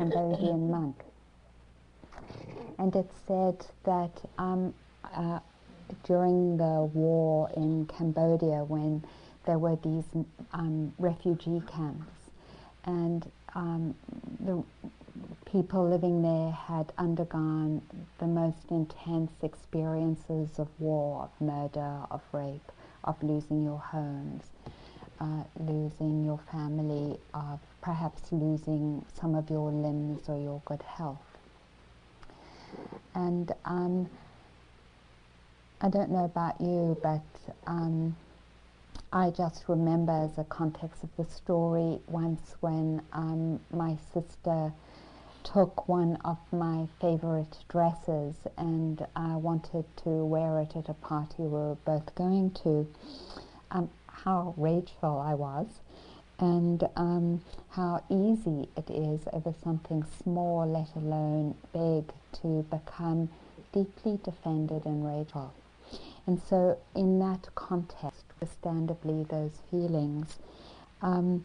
Cambodian monk. And it said that um, uh, during the war in Cambodia, when there were these um, refugee camps, and um, the people living there had undergone the most intense experiences of war, of murder, of rape, of losing your homes, uh, losing your family, perhaps losing some of your limbs or your good health. And um, I don't know about you, but um, I just remember as a context of the story once when um, my sister took one of my favorite dresses and I wanted to wear it at a party we were both going to. Um, how rageful I was and um, how easy it is over something small, let alone big, to become deeply defended and rageful. And so, in that context, understandably, those feelings, um,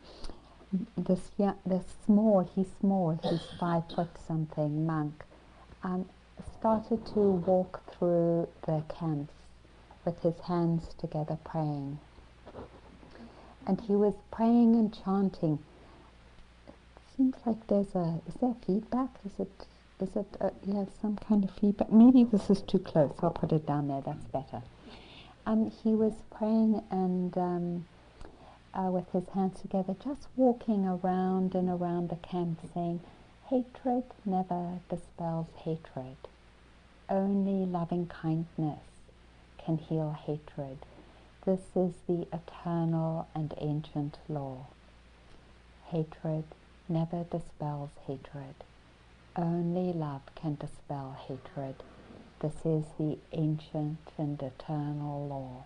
this, yeah, this small, he's small, he's five foot something monk, um, started to walk through the camps with his hands together praying. And he was praying and chanting. It seems like there's a, is there feedback? Is it, is it, uh, yeah, some kind of feedback? Maybe this is too close. I'll put it down there, that's better. Um, he was praying and um, uh, with his hands together, just walking around and around the camp saying, Hatred never dispels hatred. Only loving kindness can heal hatred. This is the eternal and ancient law. Hatred never dispels hatred. Only love can dispel hatred. This is the ancient and eternal law.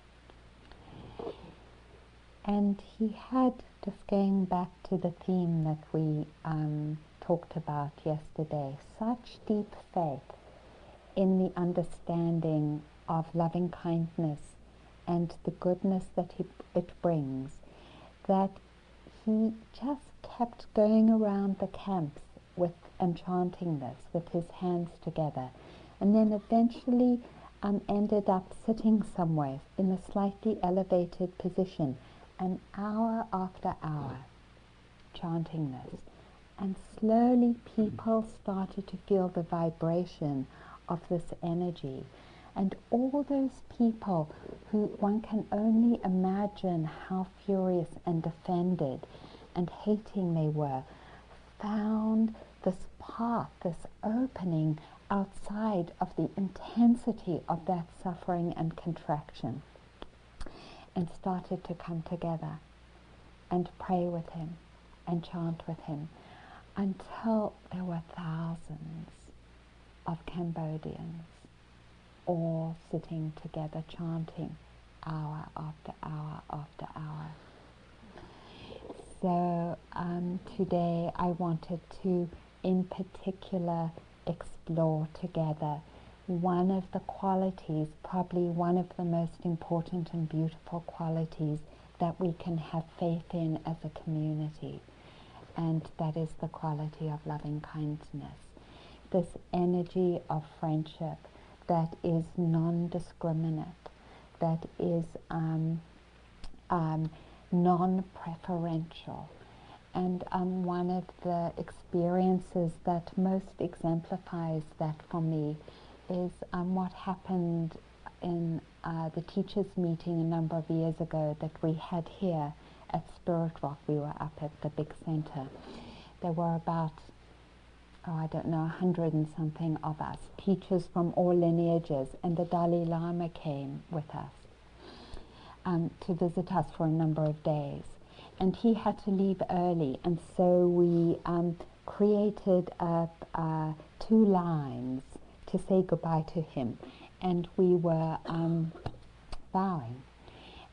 And he had, just going back to the theme that we um, talked about yesterday, such deep faith in the understanding of loving kindness and the goodness that he, it brings that he just kept going around the camps with and chanting this with his hands together and then eventually um, ended up sitting somewhere in a slightly elevated position an hour after hour chanting this. And slowly people started to feel the vibration of this energy. And all those people who one can only imagine how furious and offended and hating they were found this path, this opening outside of the intensity of that suffering and contraction and started to come together and pray with him and chant with him until there were thousands of Cambodians all sitting together chanting hour after hour after hour. So um, today I wanted to in particular explore together one of the qualities, probably one of the most important and beautiful qualities that we can have faith in as a community. And that is the quality of loving kindness. This energy of friendship that is non discriminate, that is um, um, non preferential. And um, one of the experiences that most exemplifies that for me is um, what happened in uh, the teachers' meeting a number of years ago that we had here at Spirit Rock. We were up at the big center. There were about, oh, I don't know, a hundred and something of us, teachers from all lineages, and the Dalai Lama came with us um, to visit us for a number of days. And he had to leave early, and so we um, created uh, uh, two lines to say goodbye to him. And we were um, bowing.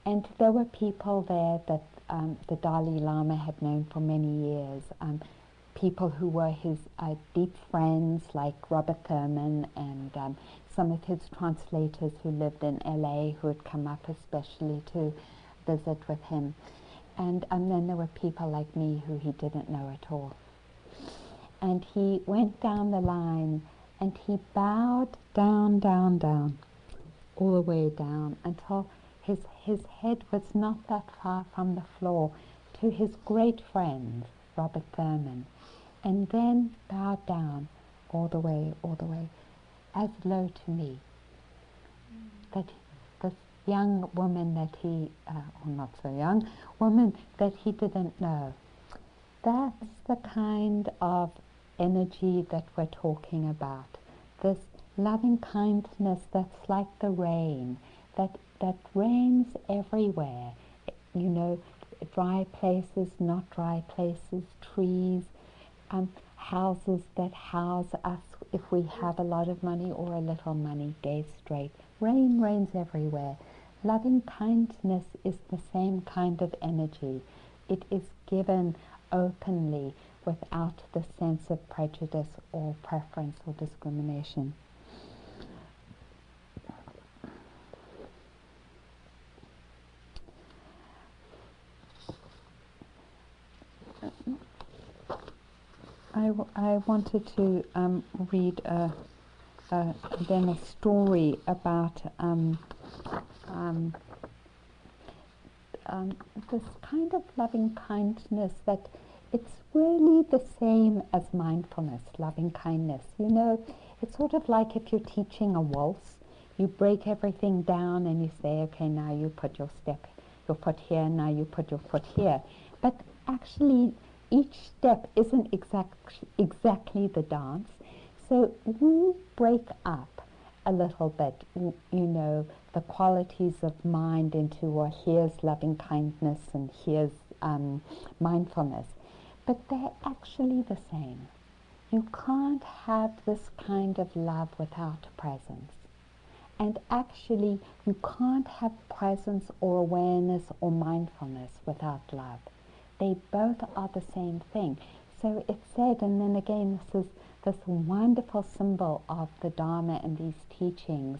And there were people there that um, the Dalai Lama had known for many years. Um, people who were his uh, deep friends, like Robert Thurman and um, some of his translators who lived in LA who had come up especially to visit with him. And, and then there were people like me who he didn't know at all. and he went down the line and he bowed down, down, down, all the way down until his, his head was not that far from the floor to his great friend, Robert Thurman, and then bowed down all the way, all the way, as low to me. That this young woman that he, uh, or not so young, woman that he didn't know. That's the kind of energy that we're talking about. This loving kindness that's like the rain, that, that rains everywhere. You know, dry places, not dry places, trees, um, houses that house us if we have a lot of money or a little money, days straight. Rain rains everywhere. Loving kindness is the same kind of energy. It is given openly without the sense of prejudice or preference or discrimination. I, I wanted to um, read a, a, then a story about um, um, um, this kind of loving kindness that it's really the same as mindfulness, loving kindness. You know, it's sort of like if you're teaching a waltz, you break everything down and you say, okay, now you put your step, your foot here, now you put your foot here. But actually, each step isn't exact, exactly the dance. So we break up a little bit, you know, the qualities of mind into, well, here's loving kindness and here's um, mindfulness. But they're actually the same. You can't have this kind of love without presence. And actually, you can't have presence or awareness or mindfulness without love. They both are the same thing. So it's said, and then again, this is this wonderful symbol of the Dharma and these teachings,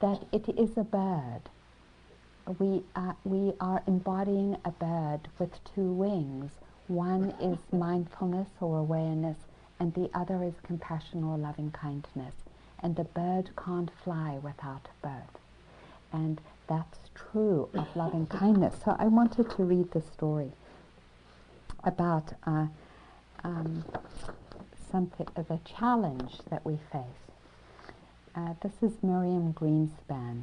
that it is a bird. We are, we are embodying a bird with two wings. One is mindfulness or awareness, and the other is compassion or loving kindness. And the bird can't fly without both. And that's true of loving kindness. So I wanted to read the story about uh, um, something, uh, the challenge that we face. Uh, this is Miriam Greenspan.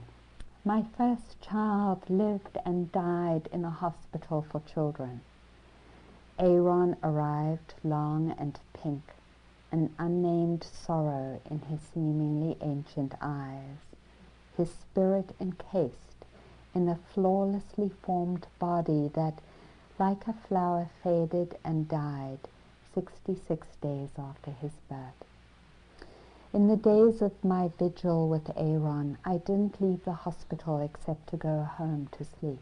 My first child lived and died in a hospital for children. Aaron arrived long and pink, an unnamed sorrow in his seemingly ancient eyes, his spirit encased in a flawlessly formed body that like a flower faded and died 66 days after his birth. In the days of my vigil with Aaron, I didn't leave the hospital except to go home to sleep.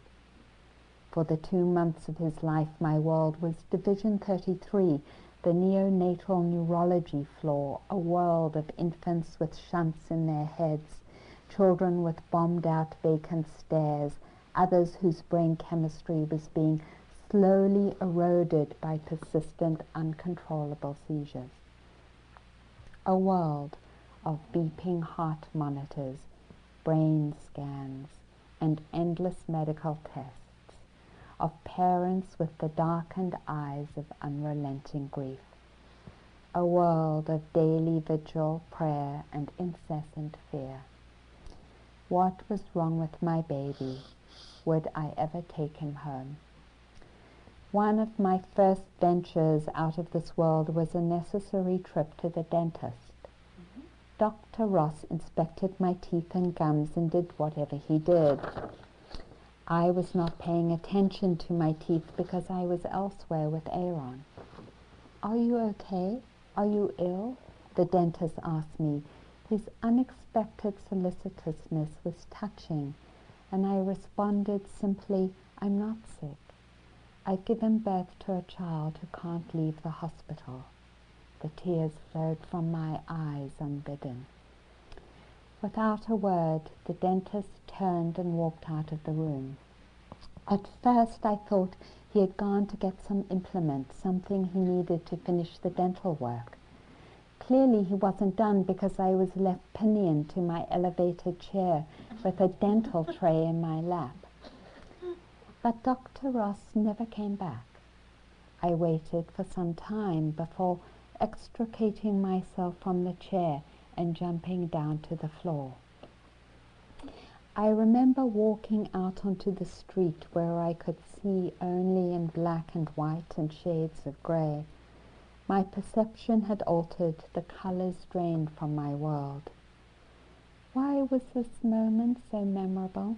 For the two months of his life, my world was Division 33, the neonatal neurology floor, a world of infants with shunts in their heads, children with bombed out vacant stares, others whose brain chemistry was being slowly eroded by persistent, uncontrollable seizures. A world of beeping heart monitors, brain scans, and endless medical tests, of parents with the darkened eyes of unrelenting grief. A world of daily vigil, prayer, and incessant fear. What was wrong with my baby? Would I ever take him home? One of my first ventures out of this world was a necessary trip to the dentist. Mm-hmm. Dr. Ross inspected my teeth and gums and did whatever he did. I was not paying attention to my teeth because I was elsewhere with Aaron. Are you okay? Are you ill? The dentist asked me. His unexpected solicitousness was touching, and I responded simply, I'm not sick. I've given birth to a child who can't leave the hospital. The tears flowed from my eyes unbidden. Without a word, the dentist turned and walked out of the room. At first I thought he had gone to get some implement, something he needed to finish the dental work. Clearly he wasn't done because I was left pinioned to my elevated chair with a dental tray in my lap. But Dr. Ross never came back. I waited for some time before extricating myself from the chair and jumping down to the floor. I remember walking out onto the street where I could see only in black and white and shades of grey. My perception had altered, the colours drained from my world. Why was this moment so memorable?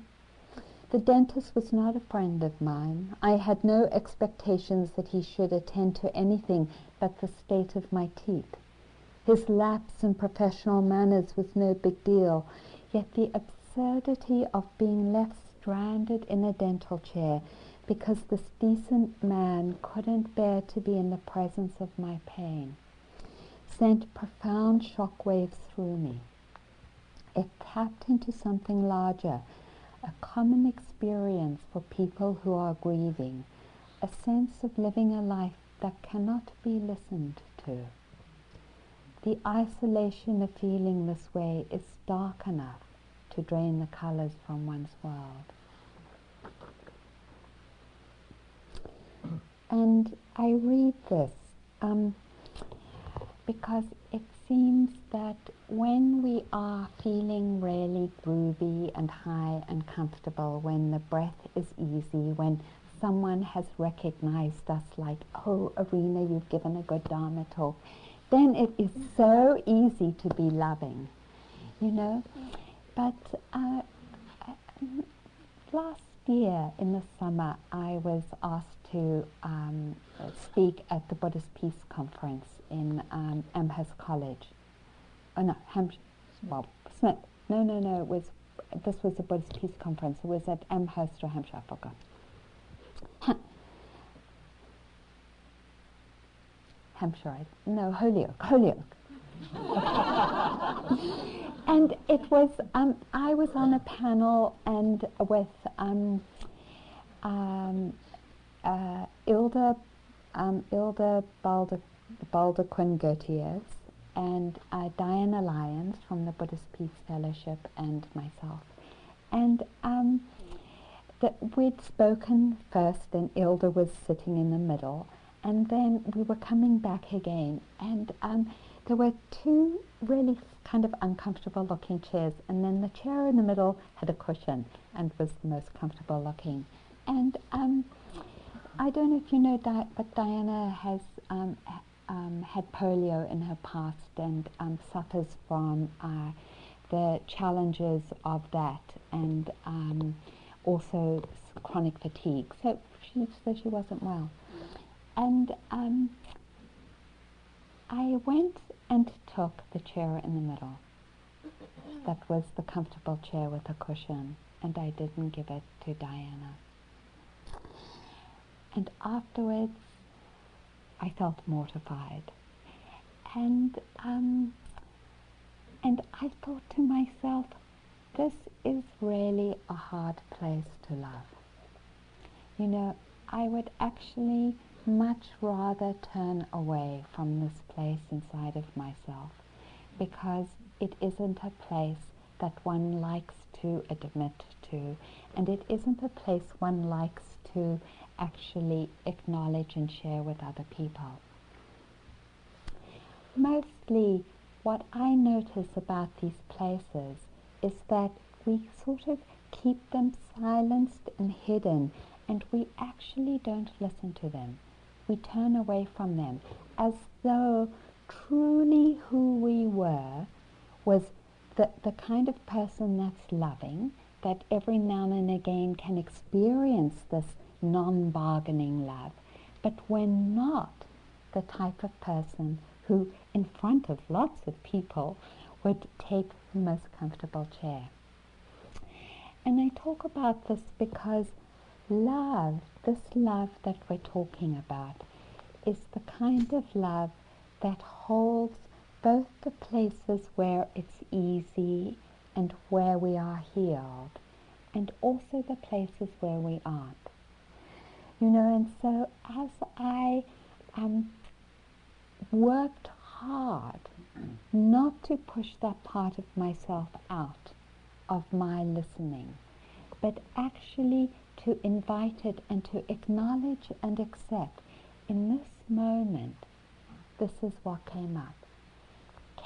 The dentist was not a friend of mine. I had no expectations that he should attend to anything but the state of my teeth. His lapse in professional manners was no big deal, yet the absurdity of being left stranded in a dental chair because this decent man couldn't bear to be in the presence of my pain sent profound shock waves through me. It tapped into something larger, a common experience for people who are grieving, a sense of living a life that cannot be listened to. The isolation of feeling this way is stark enough to drain the colors from one's world. And I read this um, because it seems that when we are feeling really groovy and high and comfortable, when the breath is easy, when someone has recognized us like, oh, Arinna, you've given a good Dharma talk, then it is so easy to be loving, you know? But uh, last year in the summer, I was asked to um, speak at the Buddhist Peace Conference in um, Amherst College. Oh no, Hampshire. Well, Smith. No, no, no. It was. This was a Buddhist Peace Conference. It was at Amherst or Hampshire. I forgot. Hampshire. No, Holyoke. Holyoke. and it was, um, I was on a panel and with um, um, uh, Ilda, um, Ilda Balder, Baldoquin Gutierrez and uh, Diana Lyons from the Buddhist Peace Fellowship and myself. And um, we'd spoken first and Ilda was sitting in the middle and then we were coming back again and um, there were two really kind of uncomfortable looking chairs, and then the chair in the middle had a cushion and was the most comfortable looking. And um, I don't know if you know that, but Diana has um, um, had polio in her past and um, suffers from uh, the challenges of that and um, also chronic fatigue. So she, so she wasn't well. And um, I went and took the chair in the middle. That was the comfortable chair with a cushion, and I didn't give it to Diana. And afterwards, I felt mortified. And, um, and I thought to myself, this is really a hard place to love. You know, I would actually much rather turn away from this place inside of myself because it isn't a place that one likes to admit to, and it isn't a place one likes to actually acknowledge and share with other people. Mostly, what I notice about these places is that we sort of keep them silenced and hidden, and we actually don't listen to them we turn away from them as though truly who we were was the, the kind of person that's loving, that every now and again can experience this non bargaining love, but we're not the type of person who, in front of lots of people, would take the most comfortable chair. And I talk about this because love, this love that we're talking about, is the kind of love that holds both the places where it's easy and where we are healed, and also the places where we aren't. You know, and so as I um, worked hard not to push that part of myself out of my listening, but actually to invite it and to acknowledge and accept in this moment, this is what came up.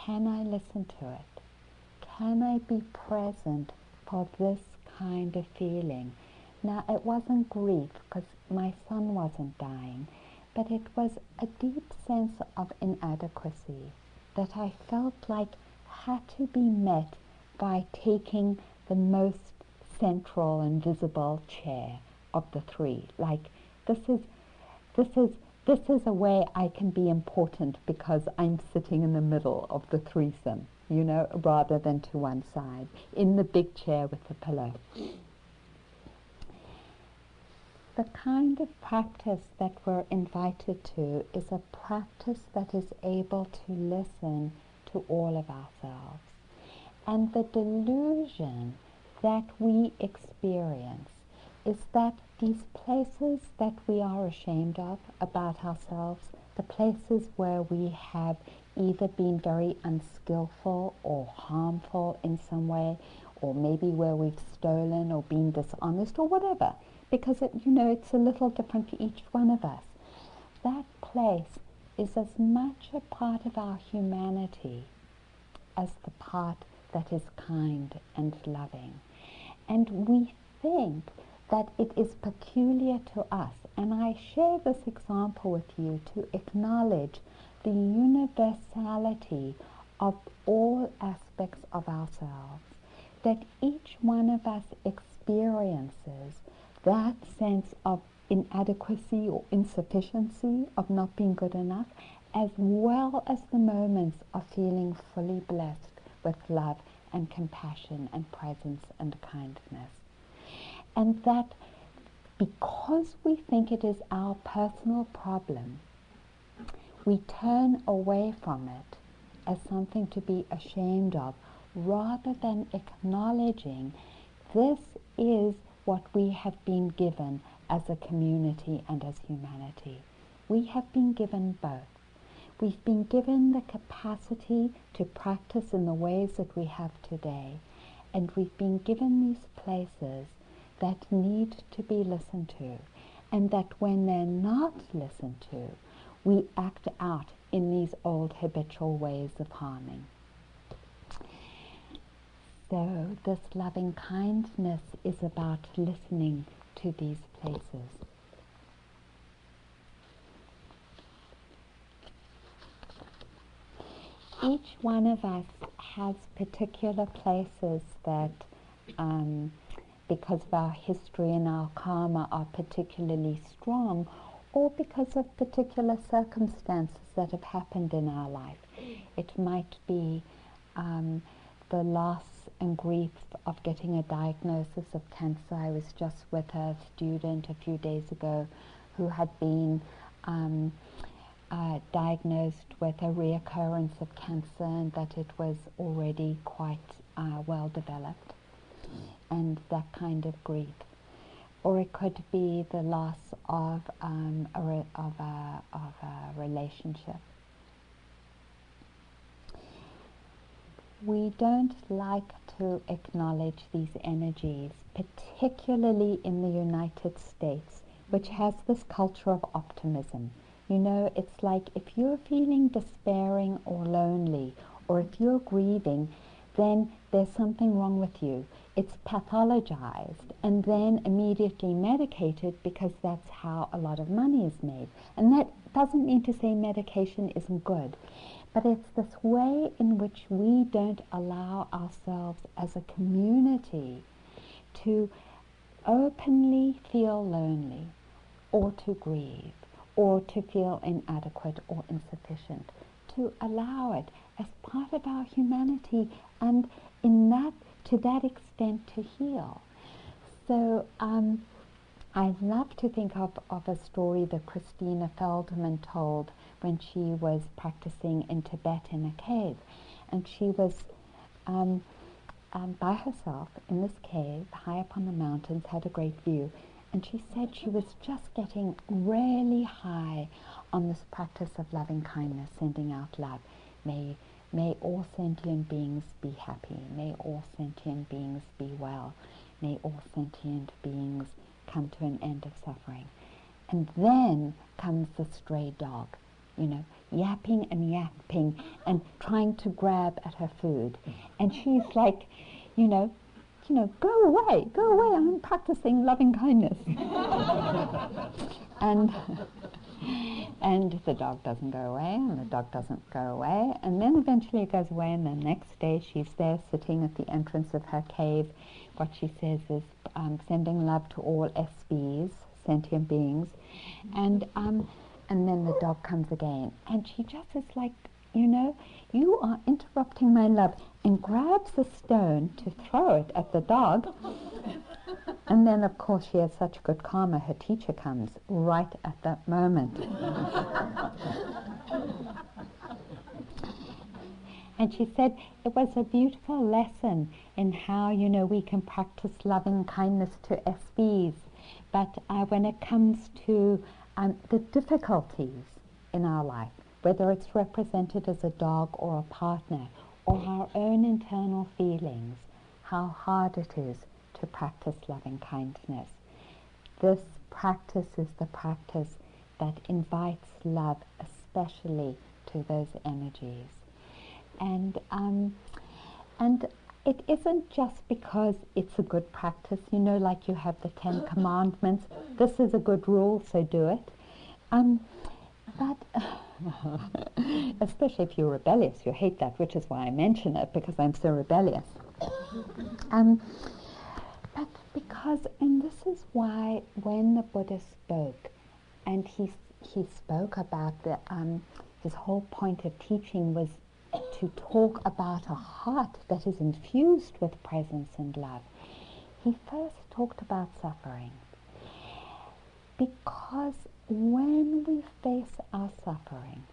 Can I listen to it? Can I be present for this kind of feeling? Now, it wasn't grief because my son wasn't dying, but it was a deep sense of inadequacy that I felt like had to be met by taking the most central and visible chair of the three. Like this is this is this is a way I can be important because I'm sitting in the middle of the threesome, you know, rather than to one side, in the big chair with the pillow. The kind of practice that we're invited to is a practice that is able to listen to all of ourselves. And the delusion that we experience is that these places that we are ashamed of about ourselves, the places where we have either been very unskillful or harmful in some way, or maybe where we've stolen or been dishonest or whatever, because it, you know it's a little different for each one of us. That place is as much a part of our humanity as the part that is kind and loving. And we think that it is peculiar to us. And I share this example with you to acknowledge the universality of all aspects of ourselves, that each one of us experiences that sense of inadequacy or insufficiency, of not being good enough, as well as the moments of feeling fully blessed with love and compassion and presence and kindness. And that because we think it is our personal problem, we turn away from it as something to be ashamed of rather than acknowledging this is what we have been given as a community and as humanity. We have been given both. We've been given the capacity to practice in the ways that we have today, and we've been given these places that need to be listened to, and that when they're not listened to, we act out in these old habitual ways of harming. So, this loving kindness is about listening to these places. Each one of us has particular places that, um, because of our history and our karma, are particularly strong, or because of particular circumstances that have happened in our life. It might be um, the loss and grief of getting a diagnosis of cancer. I was just with a student a few days ago who had been um, uh, diagnosed with a reoccurrence of cancer and that it was already quite uh, well developed, and that kind of grief. Or it could be the loss of, um, a, of, a, of a relationship we don't like to acknowledge these energies, particularly in the United States, which has this culture of optimism. You know, it's like if you're feeling despairing or lonely, or if you're grieving, then there's something wrong with you. It's pathologized and then immediately medicated because that's how a lot of money is made. And that doesn't mean to say medication isn't good. But it's this way in which we don't allow ourselves as a community to openly feel lonely or to grieve or to feel inadequate or insufficient, to allow it as part of our humanity and in that to that extent to heal. So um, I love to think of, of a story that Christina Feldman told when she was practicing in Tibet in a cave. And she was um, um, by herself in this cave, high up on the mountains, had a great view. And she said she was just getting really high on this practice of loving kindness, sending out love. May, may all sentient beings be happy. May all sentient beings be well. May all sentient beings come to an end of suffering. And then comes the stray dog, you know, yapping and yapping and trying to grab at her food. And she's like, you know, you know, go away, go away, I'm practicing loving kindness. and and the dog doesn't go away, and the dog doesn't go away, and then eventually it goes away, and the next day she's there sitting at the entrance of her cave. What she says is um, sending love to all SBs, sentient beings, and um, and then the dog comes again, and she just is like, you know, you are interrupting my love, and grabs a stone to throw it at the dog. And then, of course, she has such good karma, her teacher comes right at that moment. and she said it was a beautiful lesson in how, you know, we can practice loving kindness to SBs. But uh, when it comes to um, the difficulties in our life, whether it's represented as a dog or a partner, or our own internal feelings, how hard it is to practice loving kindness. This practice is the practice that invites love, especially to those energies. And, um, and it isn't just because it's a good practice, you know, like you have the Ten Commandments. This is a good rule, so do it. Um, but especially if you're rebellious, you hate that, which is why I mention it because I'm so rebellious. Um, because, and this is why when the Buddha spoke, and he he spoke about the um, his whole point of teaching was to talk about a heart that is infused with presence and love. He first talked about suffering because when we face our suffering,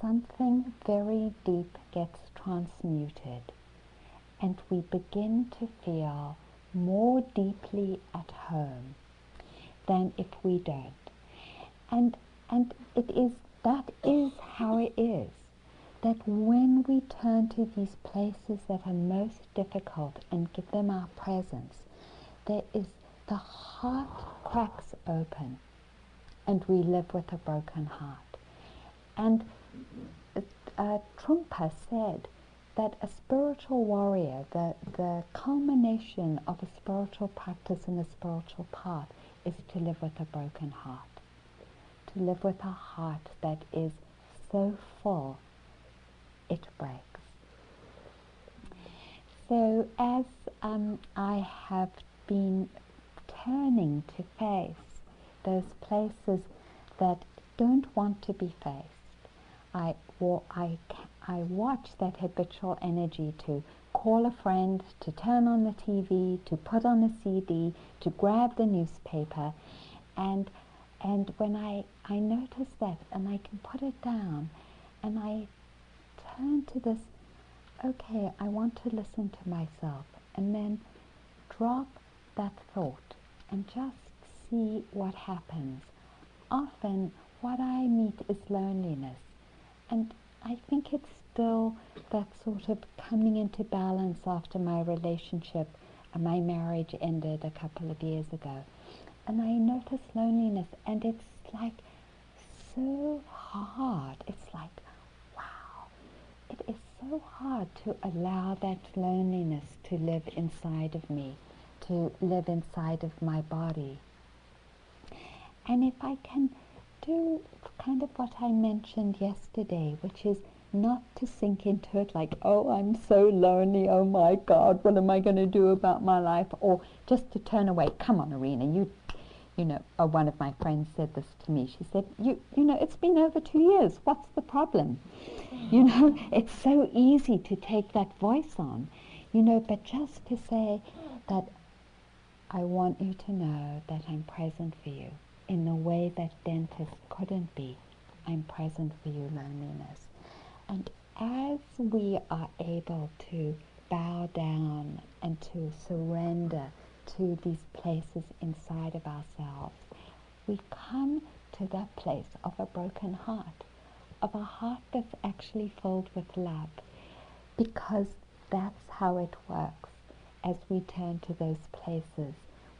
something very deep gets transmuted and we begin to feel more deeply at home than if we don't. And, and it is, that is how it is. That when we turn to these places that are most difficult and give them our presence, there is the heart cracks open and we live with a broken heart. And uh, Trungpa said that a spiritual warrior, the, the culmination of a spiritual practice and a spiritual path is to live with a broken heart. To live with a heart that is so full it breaks. So as um, I have been turning to face those places that don't want to be faced. I, or I, I watch that habitual energy to call a friend, to turn on the TV, to put on a CD, to grab the newspaper. And, and when I, I notice that and I can put it down and I turn to this, okay, I want to listen to myself and then drop that thought and just see what happens. Often what I meet is loneliness. And I think it's still that sort of coming into balance after my relationship and my marriage ended a couple of years ago. And I notice loneliness and it's like so hard. It's like, wow, it is so hard to allow that loneliness to live inside of me, to live inside of my body. And if I can do kind of what I mentioned yesterday, which is not to sink into it like, oh, I'm so lonely, oh my God, what am I going to do about my life? Or just to turn away, come on, Arinna, you, you know, oh, one of my friends said this to me. She said, you, you know, it's been over two years, what's the problem? You know, it's so easy to take that voice on, you know, but just to say that I want you to know that I'm present for you in a way that dentists couldn't be. I'm present for you, loneliness. And as we are able to bow down and to surrender to these places inside of ourselves, we come to that place of a broken heart, of a heart that's actually filled with love, because that's how it works. As we turn to those places,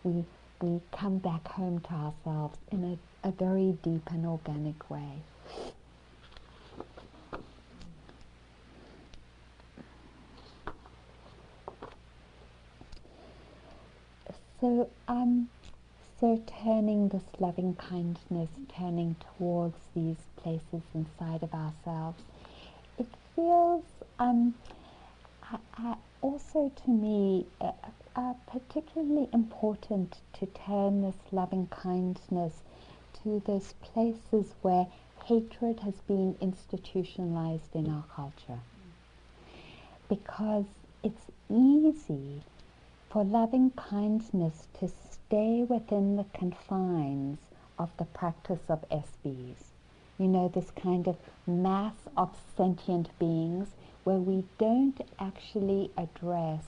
we, we come back home to ourselves in a, a very deep and organic way. So, um, so turning this loving kindness, turning towards these places inside of ourselves, it feels um, uh, uh, also to me uh, uh, particularly important to turn this loving kindness to those places where hatred has been institutionalized in our culture. Because it's easy for loving kindness to stay within the confines of the practice of SBs. You know, this kind of mass of sentient beings where we don't actually address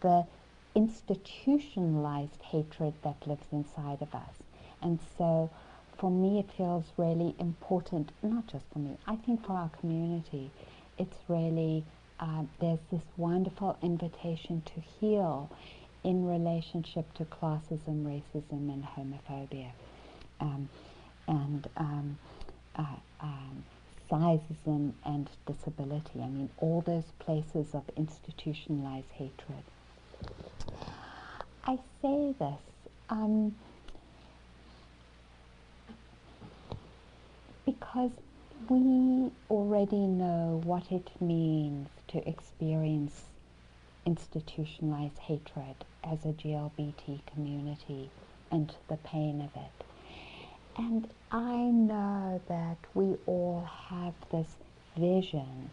the institutionalized hatred that lives inside of us. And so for me, it feels really important, not just for me, I think for our community, it's really uh, there's this wonderful invitation to heal in relationship to classism, racism, and homophobia, um, and um, uh, um, sizeism and disability. I mean, all those places of institutionalized hatred. I say this. Um, because we already know what it means to experience institutionalized hatred as a GLBT community and the pain of it. And I know that we all have this vision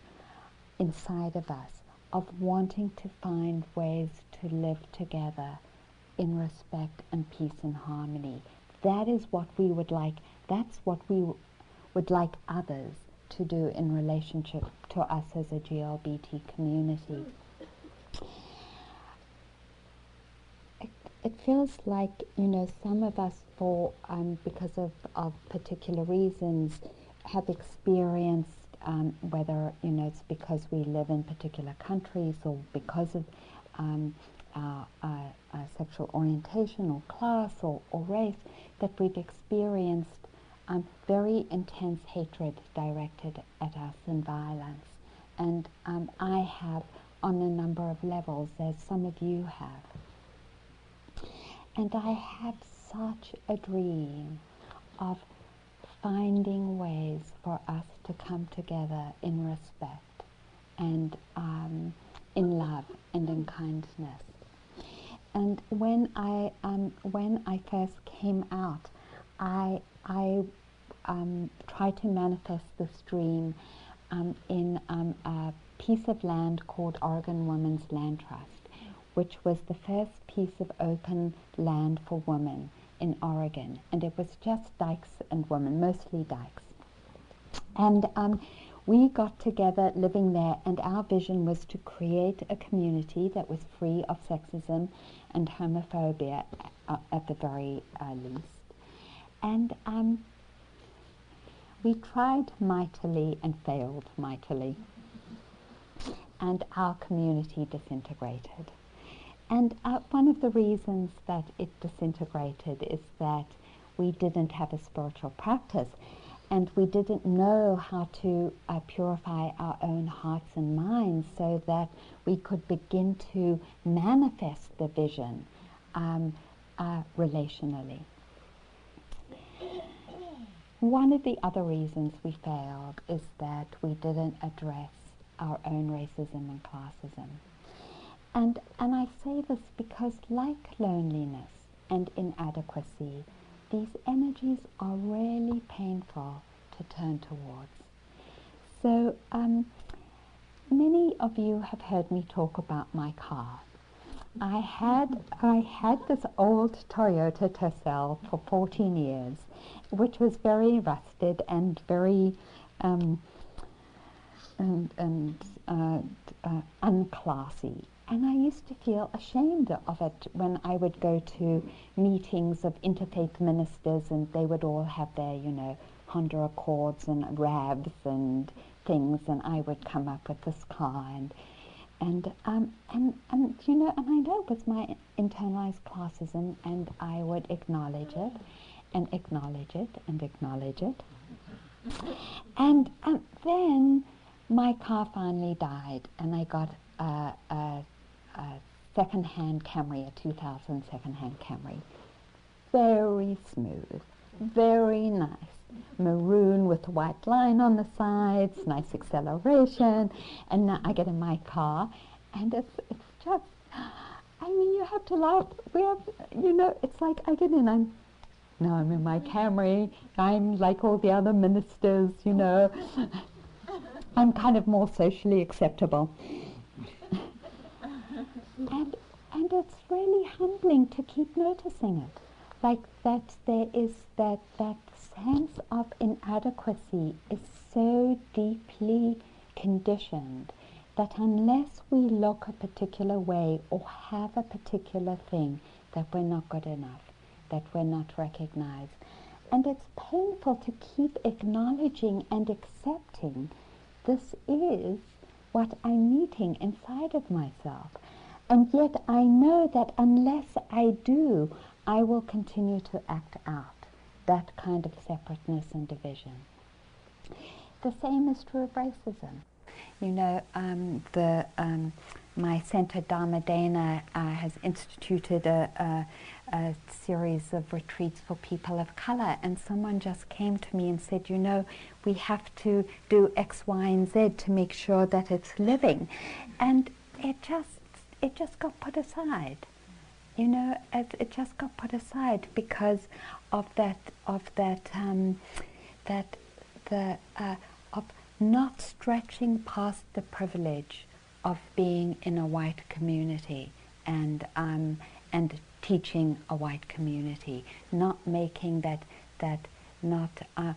inside of us of wanting to find ways to live together in respect and peace and harmony. That is what we would like, that's what we would like others to do in relationship to us as a GLBT community. It, it feels like, you know, some of us, for um, because of, of particular reasons, have experienced um, whether you know it's because we live in particular countries or because of um, our, our, our, sexual orientation or class or, or race, that we've experienced um, very intense hatred directed at us and violence. And um, I have on a number of levels, as some of you have. And I have such a dream of finding ways for us to come together in respect and um, in love and in kindness. And when I um, when I first came out, I I um, tried to manifest this dream um, in um, a piece of land called Oregon Women's Land Trust, which was the first piece of open land for women in Oregon. And it was just dykes and women, mostly dykes. And um, we got together living there, and our vision was to create a community that was free of sexism and homophobia uh, at the very uh, least. And um, we tried mightily and failed mightily, and our community disintegrated. And uh, one of the reasons that it disintegrated is that we didn't have a spiritual practice and we didn't know how to uh, purify our own hearts and minds so that we could begin to manifest the vision um, uh, relationally. One of the other reasons we failed is that we didn't address our own racism and classism. And, and I say this because like loneliness and inadequacy, these energies are really painful to turn towards. So um, many of you have heard me talk about my car. I had I had this old Toyota Tercel for 14 years, which was very rusted and very um, and, and uh, uh, unclassy. and I used to feel ashamed of it when I would go to meetings of interfaith ministers and they would all have their, you know, Honda Accords and RAVs and things, and I would come up with this car and and um, and and you know, and I know it was my internalized classism, and I would acknowledge it, and acknowledge it, and acknowledge it, and and then my car finally died, and I got a, a, a second-hand Camry, a 2000 second-hand Camry, very smooth, very nice maroon with a white line on the sides, nice acceleration, and now I get in my car, and it's it's just, I mean, you have to laugh. We have, you know, it's like I get in, I'm now I'm in my Camry, I'm like all the other ministers, you know. I'm kind of more socially acceptable. and and it's really humbling to keep noticing it. Like that there is that that sense of inadequacy is so deeply conditioned that unless we look a particular way or have a particular thing, that we're not good enough, that we're not recognized. And it's painful to keep acknowledging and accepting this is what I'm meeting inside of myself. And yet I know that unless I do, I will continue to act out that kind of separateness and division. The same is true of racism. You know, um, the, um, my center, Dhamma Dena, uh, has instituted a, a, a, series of retreats for people of color, and someone just came to me and said, you know, we have to do X, Y, and Z to make sure that it's living. And it just, it just got put aside you know, it, it, just got put aside because of that, of that, um, that the uh, of not stretching past the privilege of being in a white community and um, and teaching a white community, not making that that not uh,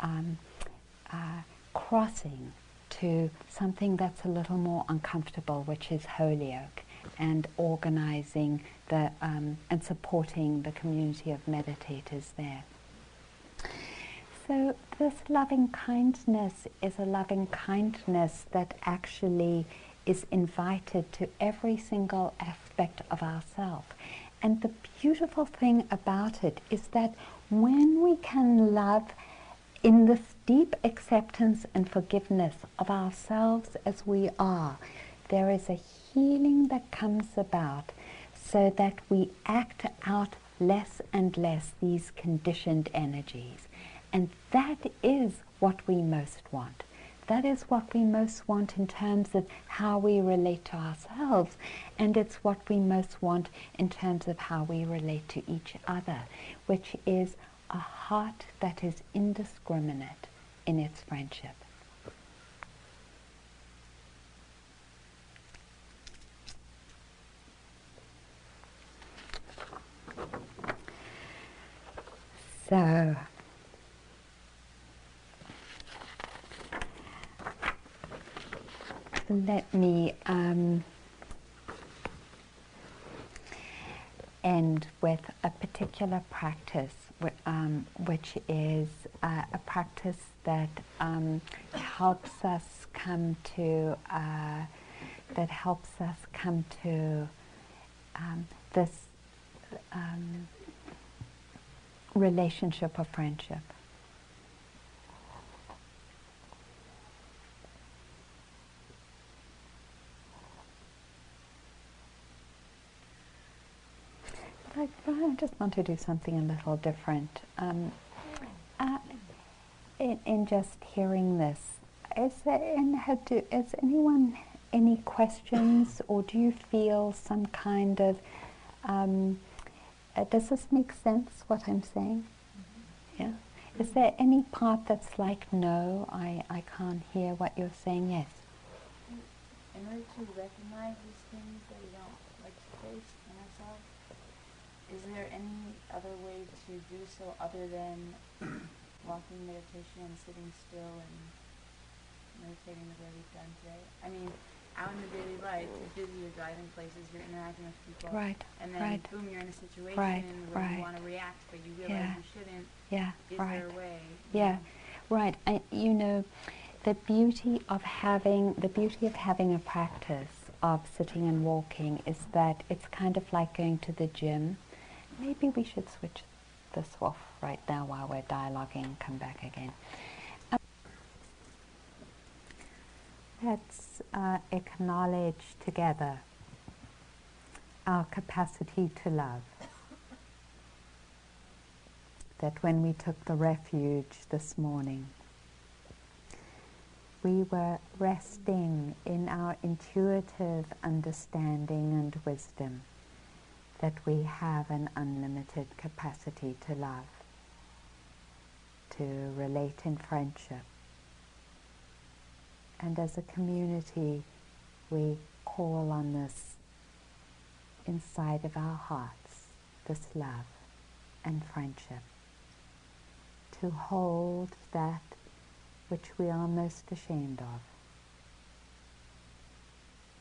um, uh, crossing to something that's a little more uncomfortable, which is Holyoke and organizing the, um, and supporting the community of meditators there. So this loving kindness is a loving kindness that actually is invited to every single aspect of ourself. And the beautiful thing about it is that when we can love in this deep acceptance and forgiveness of ourselves as we are, there is a healing that comes about so that we act out less and less these conditioned energies. And that is what we most want. That is what we most want in terms of how we relate to ourselves, and it's what we most want in terms of how we relate to each other, which is a heart that is indiscriminate in its friendship. So, let me um, end with a particular practice, um, which is uh, a practice that um, helps us come to uh, that helps us come to um, this um, relationship of friendship. I, I just want to do something a little different. Um, uh, in, in, just hearing this, is there to, is anyone any questions, or do you feel some kind of um, uh, does this make sense, what I'm saying? Mm-hmm. Yeah? Is there any part that's like, no, I, I can't hear what you're saying? Yes. In order to recognize these things that we don't like to face in ourselves, is there any other way to do so other than walking meditation and sitting still and meditating the way we've done today? I mean, out in the daily life, you're busy, you're driving places, you're interacting with people, Right. and then right. boom, you're in a situation Right, where right. you want to react, but you realize Yeah. you shouldn't. Yeah. Is right. there a way? Yeah, know? right. You know, the beauty of having the beauty of having a practice of sitting and walking is that it's kind of like going to the gym. Maybe we should switch this off right now while we're dialoguing and come back again. Um, let's uh, acknowledge together our capacity to love that when we took the refuge this morning, we were resting in our intuitive understanding and wisdom that we have an unlimited capacity to love, to relate in friendship. And as a community, we call on this inside of our hearts, this love and friendship to hold that which we are most ashamed of.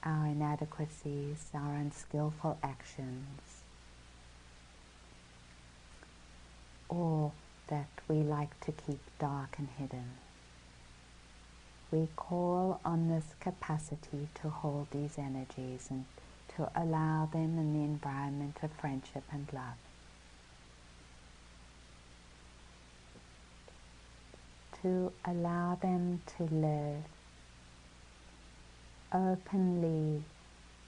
Our inadequacies, our unskillful actions, or that we like to keep dark and hidden. We call on this capacity to hold these energies and to allow them in the environment of friendship and love. to allow them to live openly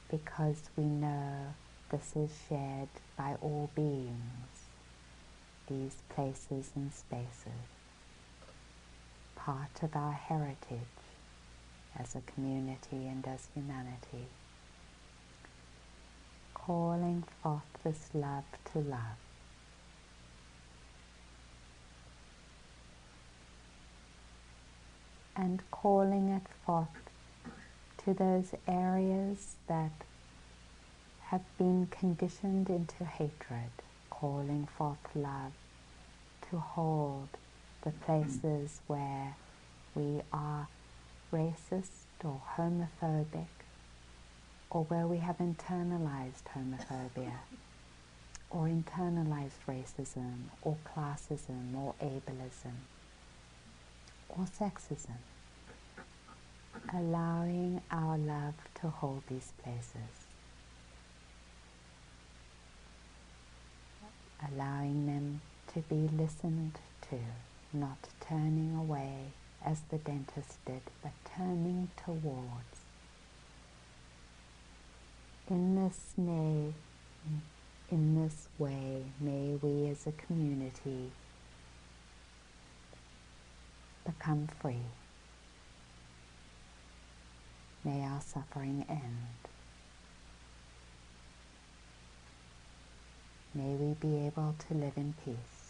because we know this is shared by all beings, these places and spaces, part of our heritage as a community and as humanity, calling forth this love to love. and calling it forth to those areas that have been conditioned into hatred, calling forth love to hold the places where we are racist or homophobic or where we have internalized homophobia or internalized racism or classism or ableism or sexism, allowing our love to hold these places, allowing them to be listened to, not turning away as the dentist did, but turning towards. In this may, in this way, may we as a community become free. May our suffering end. May we be able to live in peace.